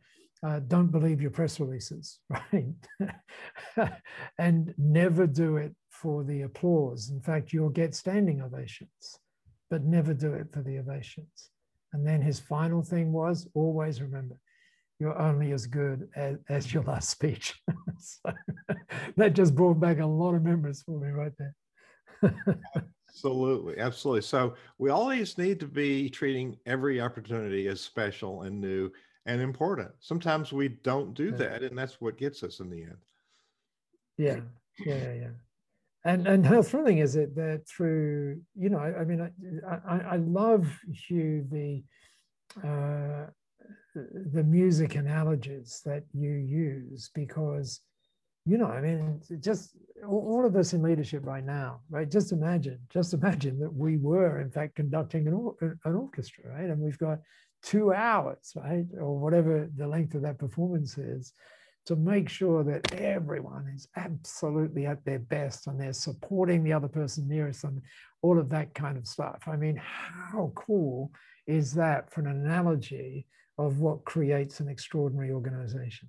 uh, don't believe your press releases [LAUGHS] right? And never do it for the applause. In fact you'll get standing ovations but never do it for the ovations and then his final thing was always remember, you're only as good as, as your last speech. [LAUGHS] so that just brought back a lot of memories for me right there. absolutely. Absolutely. So we always need to be treating every opportunity as special and new and important. Sometimes we don't do that, and that's what gets us in the end. Yeah. Yeah. Yeah and and how thrilling is it that through you know I, I mean I, I, I love Hugh the uh, the music analogies that you use because you know I mean just all of us in leadership right now right? Just imagine just imagine that we were in fact conducting an, an orchestra right? And we've got two hours right? Or whatever the length of that performance is to make sure that everyone is absolutely at their best and they're supporting the other person nearest them, all of that kind of stuff. I mean, how cool is that for an analogy of what creates an extraordinary organization?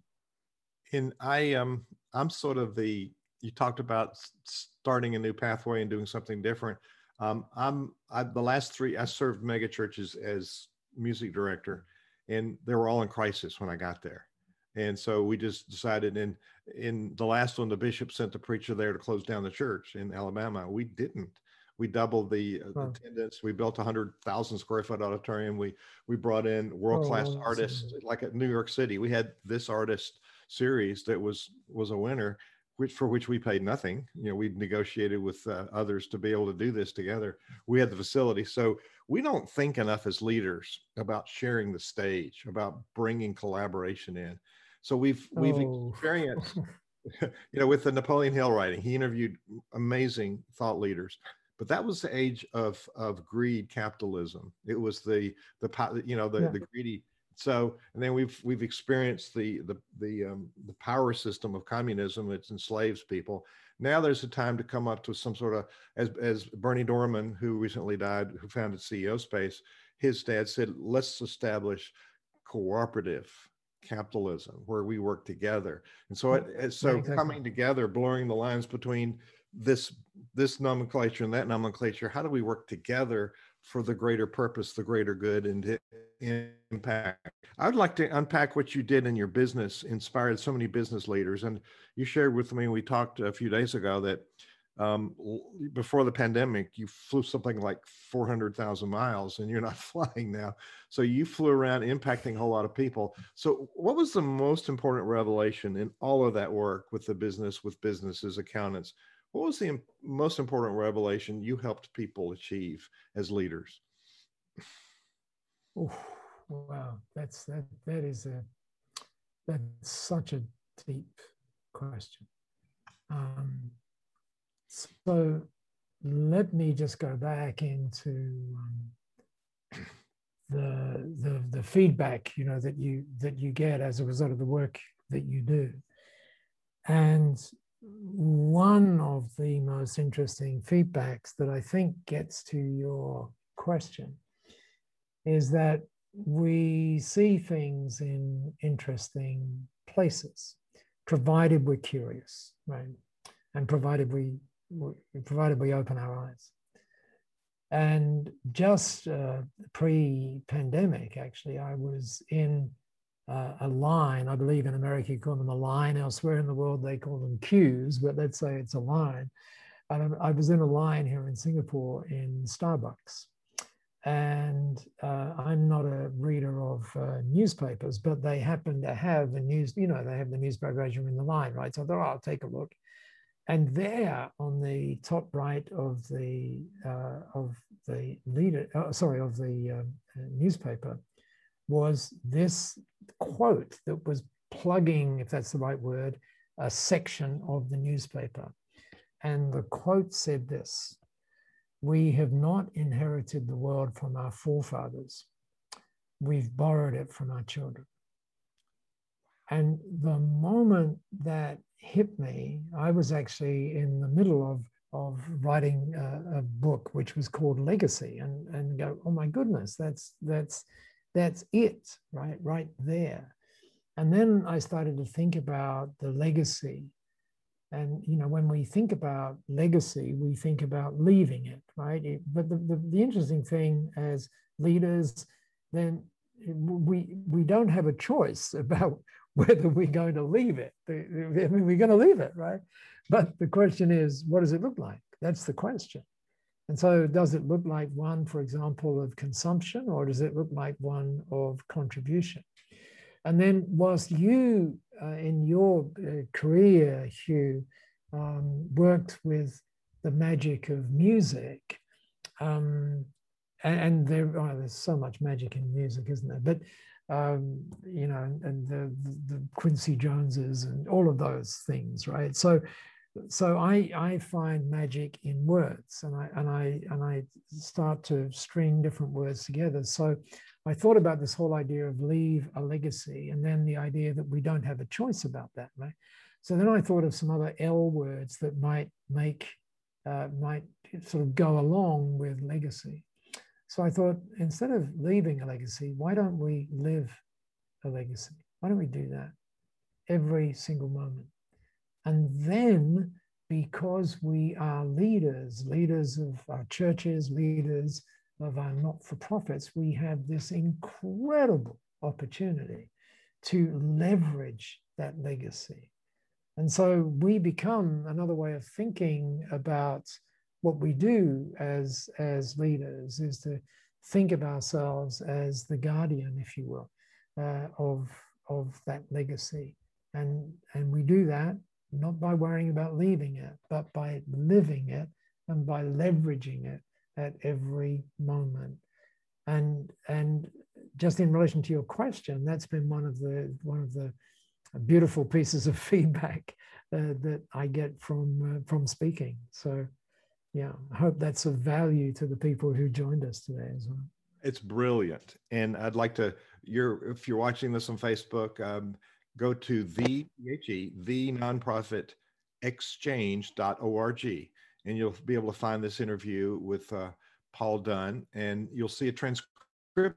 And I um I'm sort of the you talked about starting a new pathway and doing something different. Um, I'm I, the last three I served mega churches as music director, and they were all in crisis when I got there. And so we just decided in in the last one, the bishop sent the preacher there to close down the church in Alabama. We didn't. We doubled the uh, attendance. We built a hundred thousand square foot auditorium. We we brought in world class oh, artists like at New York City. We had this artist series that was was a winner, which for which we paid nothing. You know, we negotiated with uh, others to be able to do this together. We had the facility, so we don't think enough as leaders about sharing the stage, about bringing collaboration in. So we've we've oh. experienced, [LAUGHS] [LAUGHS] you know, with the Napoleon Hill writing, he interviewed amazing thought leaders. But that was the age of of greed, capitalism. It was the the you know the yeah. the greedy so and then we've we've experienced the the the um, the power system of communism it enslaves people now there's a time to come up to some sort of as as bernie dohrmann who recently died who founded ceo space his dad said let's establish cooperative capitalism where we work together and so it, so exactly. coming together blurring the lines between this this nomenclature and that nomenclature how do we work together for the greater purpose, the greater good, and impact. I'd like to unpack what you did in your business, inspired so many business leaders. And you shared with me, we talked a few days ago that um, before the pandemic, you flew something like 400,000 miles and you're not [LAUGHS] flying now. So you flew around impacting a whole lot of people. So, what was the most important revelation in all of that work with the business, with businesses, accountants? What was the most important revelation you helped people achieve as leaders? Oh, wow, that's that that is a that's such a deep question. Um, so let me just go back into um, the, the the feedback you know that you that you get as a result of the work that you do and one of the most interesting feedbacks that I think gets to your question is that we see things in interesting places, provided we're curious, right? And provided we provided we open our eyes. And just uh, pre-pandemic, actually, I was in uh, a line. I believe in America you call them a line. Elsewhere in the world they call them queues, but let's say it's a line. And I was in a line here in Singapore in Starbucks. And uh, I'm not a reader of uh, newspapers, but they happen to have a news, you know, they have the newspaper as you're in the line, right? So I thought, oh, I'll take a look. And there on the top right of the uh, of the leader, uh, sorry, of the um, newspaper, was this quote that was plugging, if that's the right word, a section of the newspaper. And the quote said this We have not inherited the world from our forefathers, we've borrowed it from our children. And the moment that hit me, I was actually in the middle of, of writing a, a book which was called Legacy, and, and go, oh my goodness, that's that's that's it, right? Right there. And then I started to think about the legacy. And you know, when we think about legacy, we think about leaving it, right? It, but the, the, the interesting thing as leaders, then we we don't have a choice [LAUGHS] about [LAUGHS] whether we're going to leave it. I mean, we're going to leave it, right? But the question is, what does it look like? That's the question. And so, does it look like one, for example, of consumption, or does it look like one of contribution? And then, whilst you uh, in your uh, career, Hugh, um, worked with the magic of music, um, and, and there, oh, there's so much magic in music, isn't there? But um, you know, and the, the Quincy Joneses and all of those things, right? So so I, I find magic in words and I, and, I, and I start to string different words together. So I thought about this whole idea of leave a legacy and then the idea that we don't have a choice about that, right? So then I thought of some other L words that might make, uh, might sort of go along with legacy. So I thought instead of leaving a legacy, why don't we live a legacy? Why don't we do that every single moment? And then, because we are leaders, leaders of our churches, leaders of our not for profits, we have this incredible opportunity to leverage that legacy. And so we become another way of thinking about what we do as, as leaders is to think of ourselves as the guardian, if you will, uh, of, of that legacy. And, and we do that not by worrying about leaving it, but by living it and by leveraging it at every moment. And, and just in relation to your question, that's been one of the, one of the beautiful pieces of [LAUGHS] feedback uh, that I get from, uh, from speaking. So yeah, I hope that's of value to the people who joined us today as well. It's brilliant. And I'd like to, you're, if you're watching this on Facebook, um, go to the the nonprofit exchange.org and you'll be able to find this interview with uh, Paul Dunn and you'll see a transcription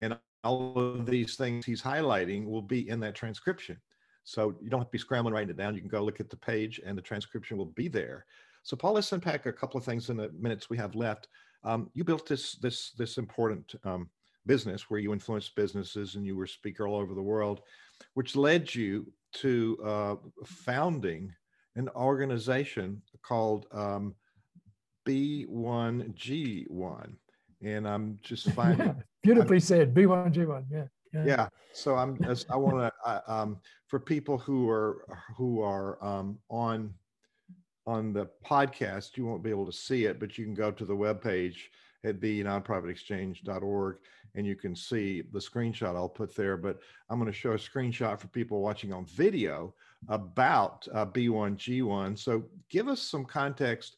and all of these things he's highlighting will be in that transcription. So you don't have to be scrambling writing it down. You can go look at the page and the transcription will be there. So Paul, let's unpack a couple of things in the minutes we have left. Um, you built this this this important um, business where you influenced businesses and you were speaker all over the world, which led you to uh, founding an organization called um, B1G1. And I'm just [LAUGHS] finding beautifully I'm, said B1G1. Yeah. Yeah. yeah. So I'm I want to um, for people who are who are um, on on the podcast, you won't be able to see it, but you can go to the webpage at the nonprofitexchange.org and you can see the screenshot I'll put there. But I'm going to show a screenshot for people watching on video about uh, B1G1. So give us some context.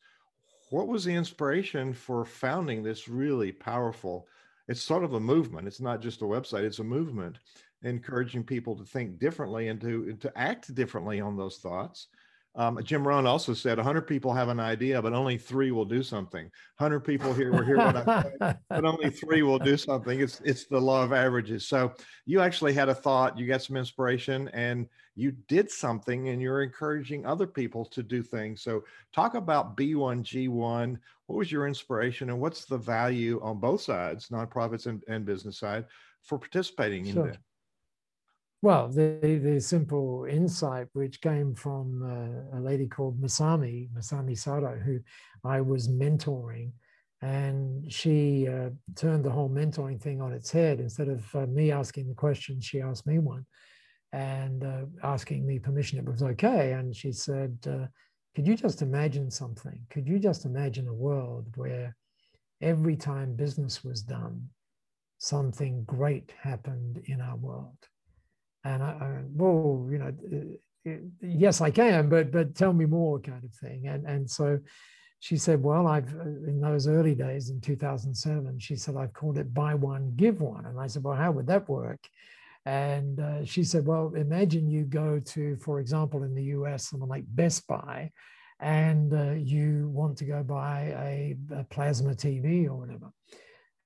What was the inspiration for founding this really powerful? It's sort of a movement. It's not just a website. It's a movement, encouraging people to think differently and to to act differently on those thoughts. Um, Jim Rohn also said 100 people have an idea, but only three will do something. 100 people here will hear what I'm but [LAUGHS] only three will do something. It's it's the law of averages. So you actually had a thought, you got some inspiration, and you did something, and you're encouraging other people to do things. So talk about B1G1. What was your inspiration, and what's the value on both sides, nonprofits and, and business side, for participating sure. in that? Well, the, the simple insight which came from uh, a lady called Masami, Masami Sato, who I was mentoring. And she uh, turned the whole mentoring thing on its head. Instead of uh, me asking the question, she asked me one and uh, asking me permission. It was okay. And she said, uh, Could you just imagine something? Could you just imagine a world where every time business was done, something great happened in our world? And I, I well, you know, uh, uh, yes, I can, but but tell me more, kind of thing. And and so she said, well, I've uh, in those early days in 2007, she said I've called it buy one give one, and I said, well, how would that work? And uh, she said, well, imagine you go to, for example, in the US, someone like Best Buy, and uh, you want to go buy a, a plasma TV or whatever.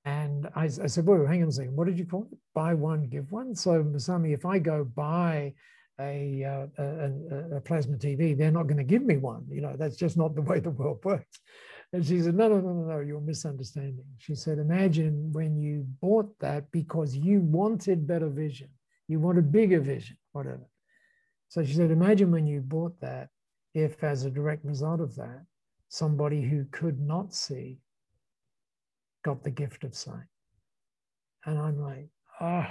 And I, I said, well, hang on a second, what did you call it? Buy one, give one. So Masami, if I go buy a, uh, a, a, plasma TV, they're not going to give me one. You know, that's just not the way the world works. And she said, no, no, no, no, no, you're misunderstanding. She said, imagine when you bought that because you wanted better vision, you wanted bigger vision, whatever. So she said, imagine when you bought that, if as a direct result of that, somebody who could not see got the gift of sight. And I'm like, oh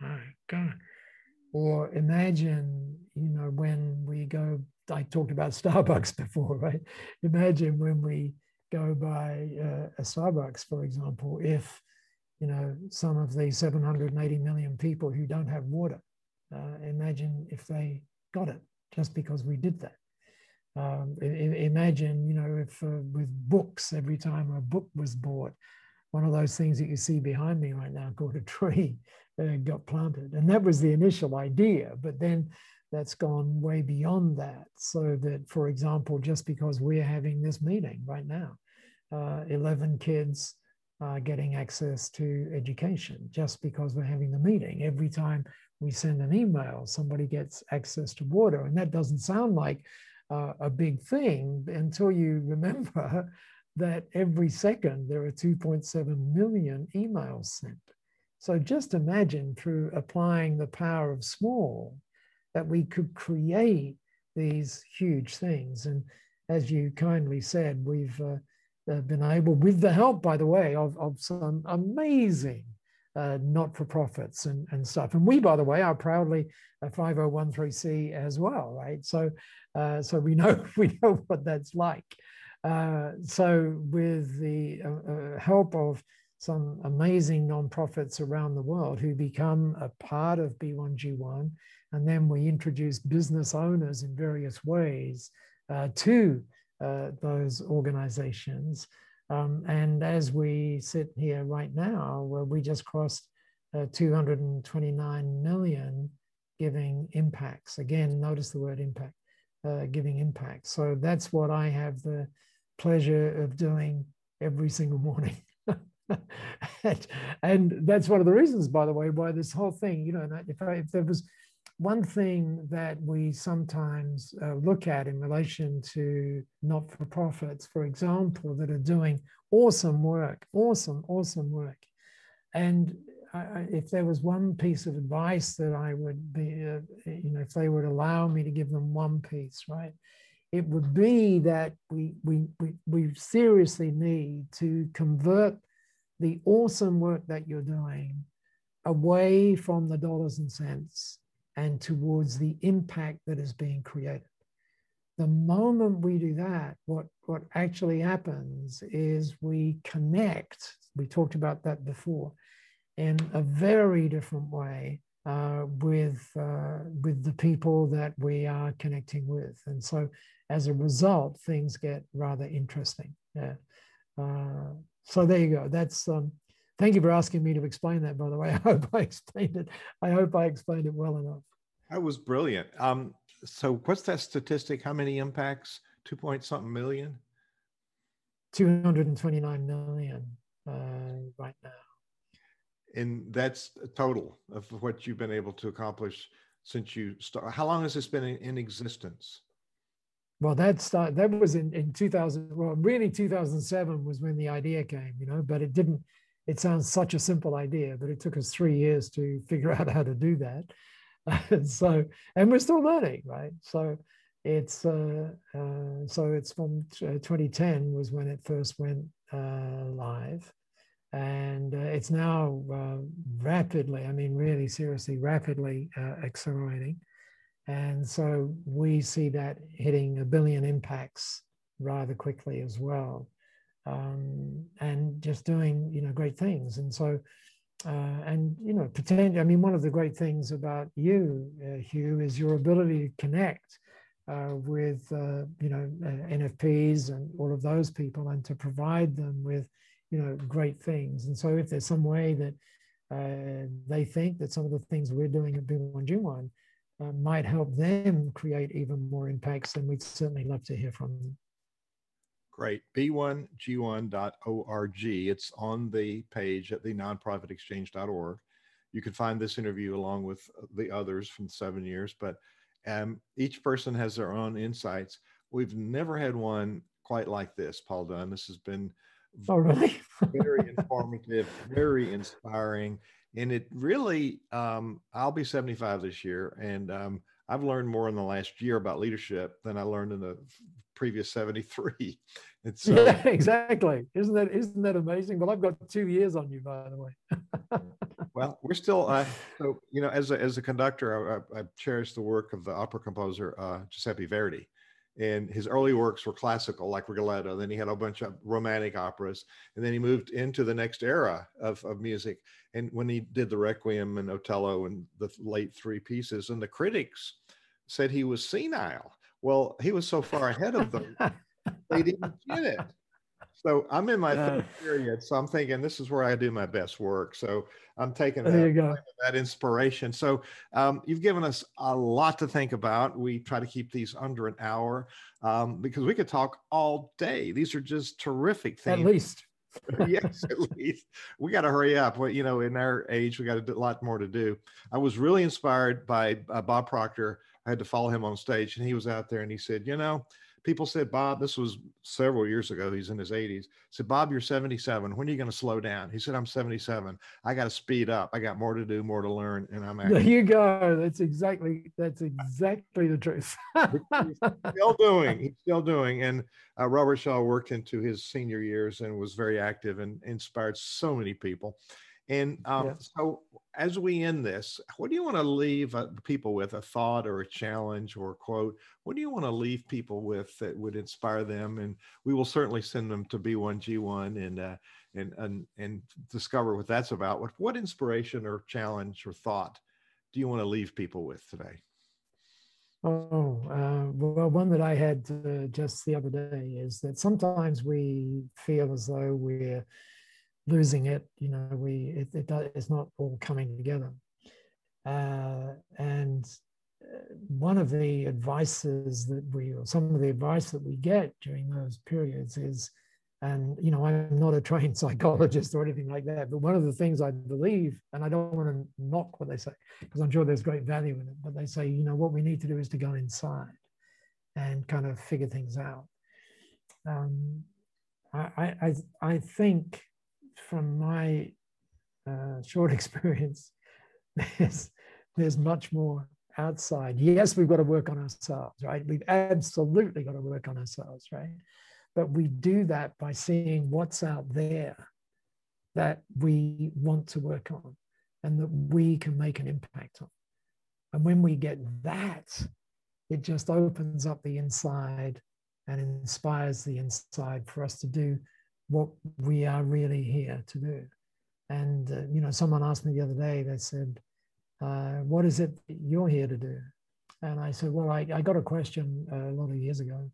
my God. Or imagine, you know, when we go, I talked about [LAUGHS] Starbucks before, right? Imagine when we go by uh, a Starbucks, for example, if, you know, some of the 780 million people who don't have water, uh, imagine if they got it just because we did that. Um, imagine, you know, if uh, with books, every time a book was bought, one of those things that you see behind me right now [LAUGHS] called a tree uh, got planted. And that was the initial idea. But then that's gone way beyond that. So that, for example, just because we're having this meeting right now, uh, 11 kids are getting access to education just because we're having the meeting. Every time we send an email, somebody gets access to water. And that doesn't sound like uh, a big thing until you remember [LAUGHS] that every second there are 2.7 million emails sent. So just imagine through applying the power of small that we could create these huge things. And as you kindly said, we've uh, uh been able, with the help, by the way, of, of some amazing uh, not-for-profits and, and stuff. And we, by the way, are proudly a 5013C as well, right? So, uh, so we [LAUGHS] know we know what that's like. Uh, so, with the uh, uh, help of some amazing non-profits around the world who become a part of B1G1, and then we introduce business owners in various ways uh, to those organizations. Um, and as we sit here right now, where we just crossed uh, 229 million giving impacts. Again, notice the word impact, uh, giving impact. So that's what I have the pleasure of doing every single morning. [LAUGHS] and, and, that's one of the reasons, by the way, why this whole thing, you know, if, I, if there was one thing that we sometimes uh, look at in relation to not for profits, for example, that are doing awesome work, awesome, awesome work. And If there was one piece of advice that I would be, uh, you know, if they would allow me to give them one piece, right, it would be that we, we, we, we seriously need to convert the awesome work that you're doing away from the dollars and cents and towards the impact that is being created. The moment we do that, what, what actually happens is we connect, we talked about that before, in a very different way uh, with, uh, with the people that we are connecting with. And so as a result, things get rather interesting. Yeah. Uh, so there you go. That's um, Thank you for asking me to explain that, by the way. [LAUGHS] I hope I explained it. I hope I explained it well enough. That was brilliant. Um, so what's that statistic? How many impacts? Two point something million? 229 million uh, right now. And that's a total of what you've been able to accomplish since you started. How long has this been in, in existence? Well, that start, that was in, in 2000. Well, really 2007 was when the idea came, you know, but it didn't, it sounds such a simple idea, but it took us three years to figure [LAUGHS] out how to do that. and [LAUGHS] so, and we're still learning, right? So, it's uh, uh, so it's from uh, 2010 was when it first went uh, live, and uh, it's now uh, rapidly, I mean, really seriously, rapidly accelerating, and so we see that hitting a billion impacts rather quickly as well, um, and just doing you know great things, and so uh, and you know, pretend. I mean, one of the great things about you, uh, Hugh, is your ability to connect uh, with uh, you know uh, NFPs and all of those people, and to provide them with you know great things. And so, if there's some way that uh, they think that some of the things we're doing at B1G1 might help them create even more impacts, then we'd certainly love to hear from them. Great. b1g1.org. It's on the page at the nonprofitexchange.org. You can find this interview along with the others from seven years, but um, each person has their own insights. We've never had one quite like this, Paul Dunn. This has been oh, really? [LAUGHS] very informative, very inspiring. And it really, um, I'll be 75 this year, and um, I've learned more in the last year about leadership than I learned in the previous 73. [LAUGHS] It's uh, yeah, exactly. Isn't that isn't that amazing? Well, I've got two years on you, by the way. [LAUGHS] well, we're still uh, so you know as a as a conductor, I, I, I cherish the work of the opera composer uh, Giuseppe Verdi. And his early works were classical, like Rigoletto. Then he had a bunch of romantic operas, and then he moved into the next era of, of music. And when he did the Requiem and Otello and the late three pieces, and the critics said he was senile. Well, he was so far ahead of them, they didn't get it. So I'm in my third period. So I'm thinking this is where I do my best work. So I'm taking that, that inspiration. So um, you've given us a lot to think about. We try to keep these under an hour um, because we could talk all day. These are just terrific things. At least. [LAUGHS] yes, at least we got to hurry up. Well, you know, in our age, we got a lot more to do. I was really inspired by uh, Bob Proctor. I had to follow him on stage, and he was out there, and he said, "You know, people said, Bob, this was several years ago. He's in his 80s. Said, Bob, you're 77. When are you going to slow down? He said, I'm 77. I got to speed up. I got more to do, more to learn, and I'm. Actually- there you go. That's exactly that's exactly the truth. he's still doing. He's still doing. And uh, Robert Shaw worked into his senior years and was very active and inspired so many people. And um, yeah. so, as we end this, what do you want to leave uh, people with a thought or a challenge or a quote? What do you want to leave people with that would inspire them? And we will certainly send them to B1G1 and uh, and and and discover what that's about. What what inspiration or challenge or thought do you want to leave people with today? Oh, uh, well, one that I had uh, just the other day is that sometimes we feel as though we're losing it. You know, we it, it it's not all coming together. Uh, and uh, one of the advices that we, or some of the advice that we get during those periods is, and you know, I'm not a trained [LAUGHS] psychologist or anything like that, but one of the things I believe, and I don't want to knock what they say because I'm sure there's great value in it, but they say, you know, what we need to do is to go inside and kind of figure things out. Um, I, I, I think from my uh, short [LAUGHS] experience, there's, there's much more outside. Yes, we've got to work on ourselves, right? We've absolutely got to work on ourselves, right? But we do that by seeing what's out there that we want to work on and that we can make an impact on. And when we get that, it just opens up the inside and inspires the inside for us to do what we are really here to do. And, uh, you know, someone asked me the other day, they said, uh, What is it you're here to do? And I said, Well, I, I got a question uh, a lot of years ago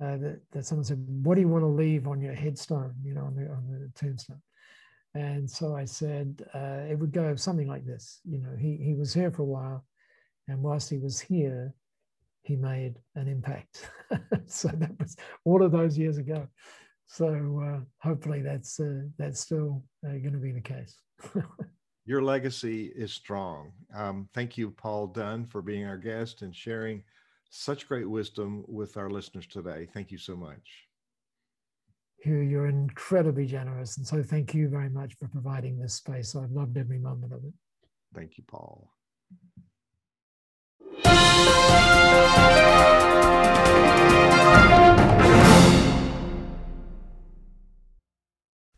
uh, that, that someone said, What do you want to leave on your headstone, you know, on the, on the tombstone? And so I said, uh, It would go something like this. You know, he, he was here for a while. And whilst he was here, he made an impact. [LAUGHS] so that was all of those years ago. So uh, hopefully that's uh, that's still uh, going to be the case. [LAUGHS] Your legacy is strong. Um, thank you, Paul Dunn, for being our guest and sharing such great wisdom with our listeners today. Thank you so much. Hugh, you're incredibly generous. And so thank you very much for providing this space. I've loved every moment of it. Thank you, Paul.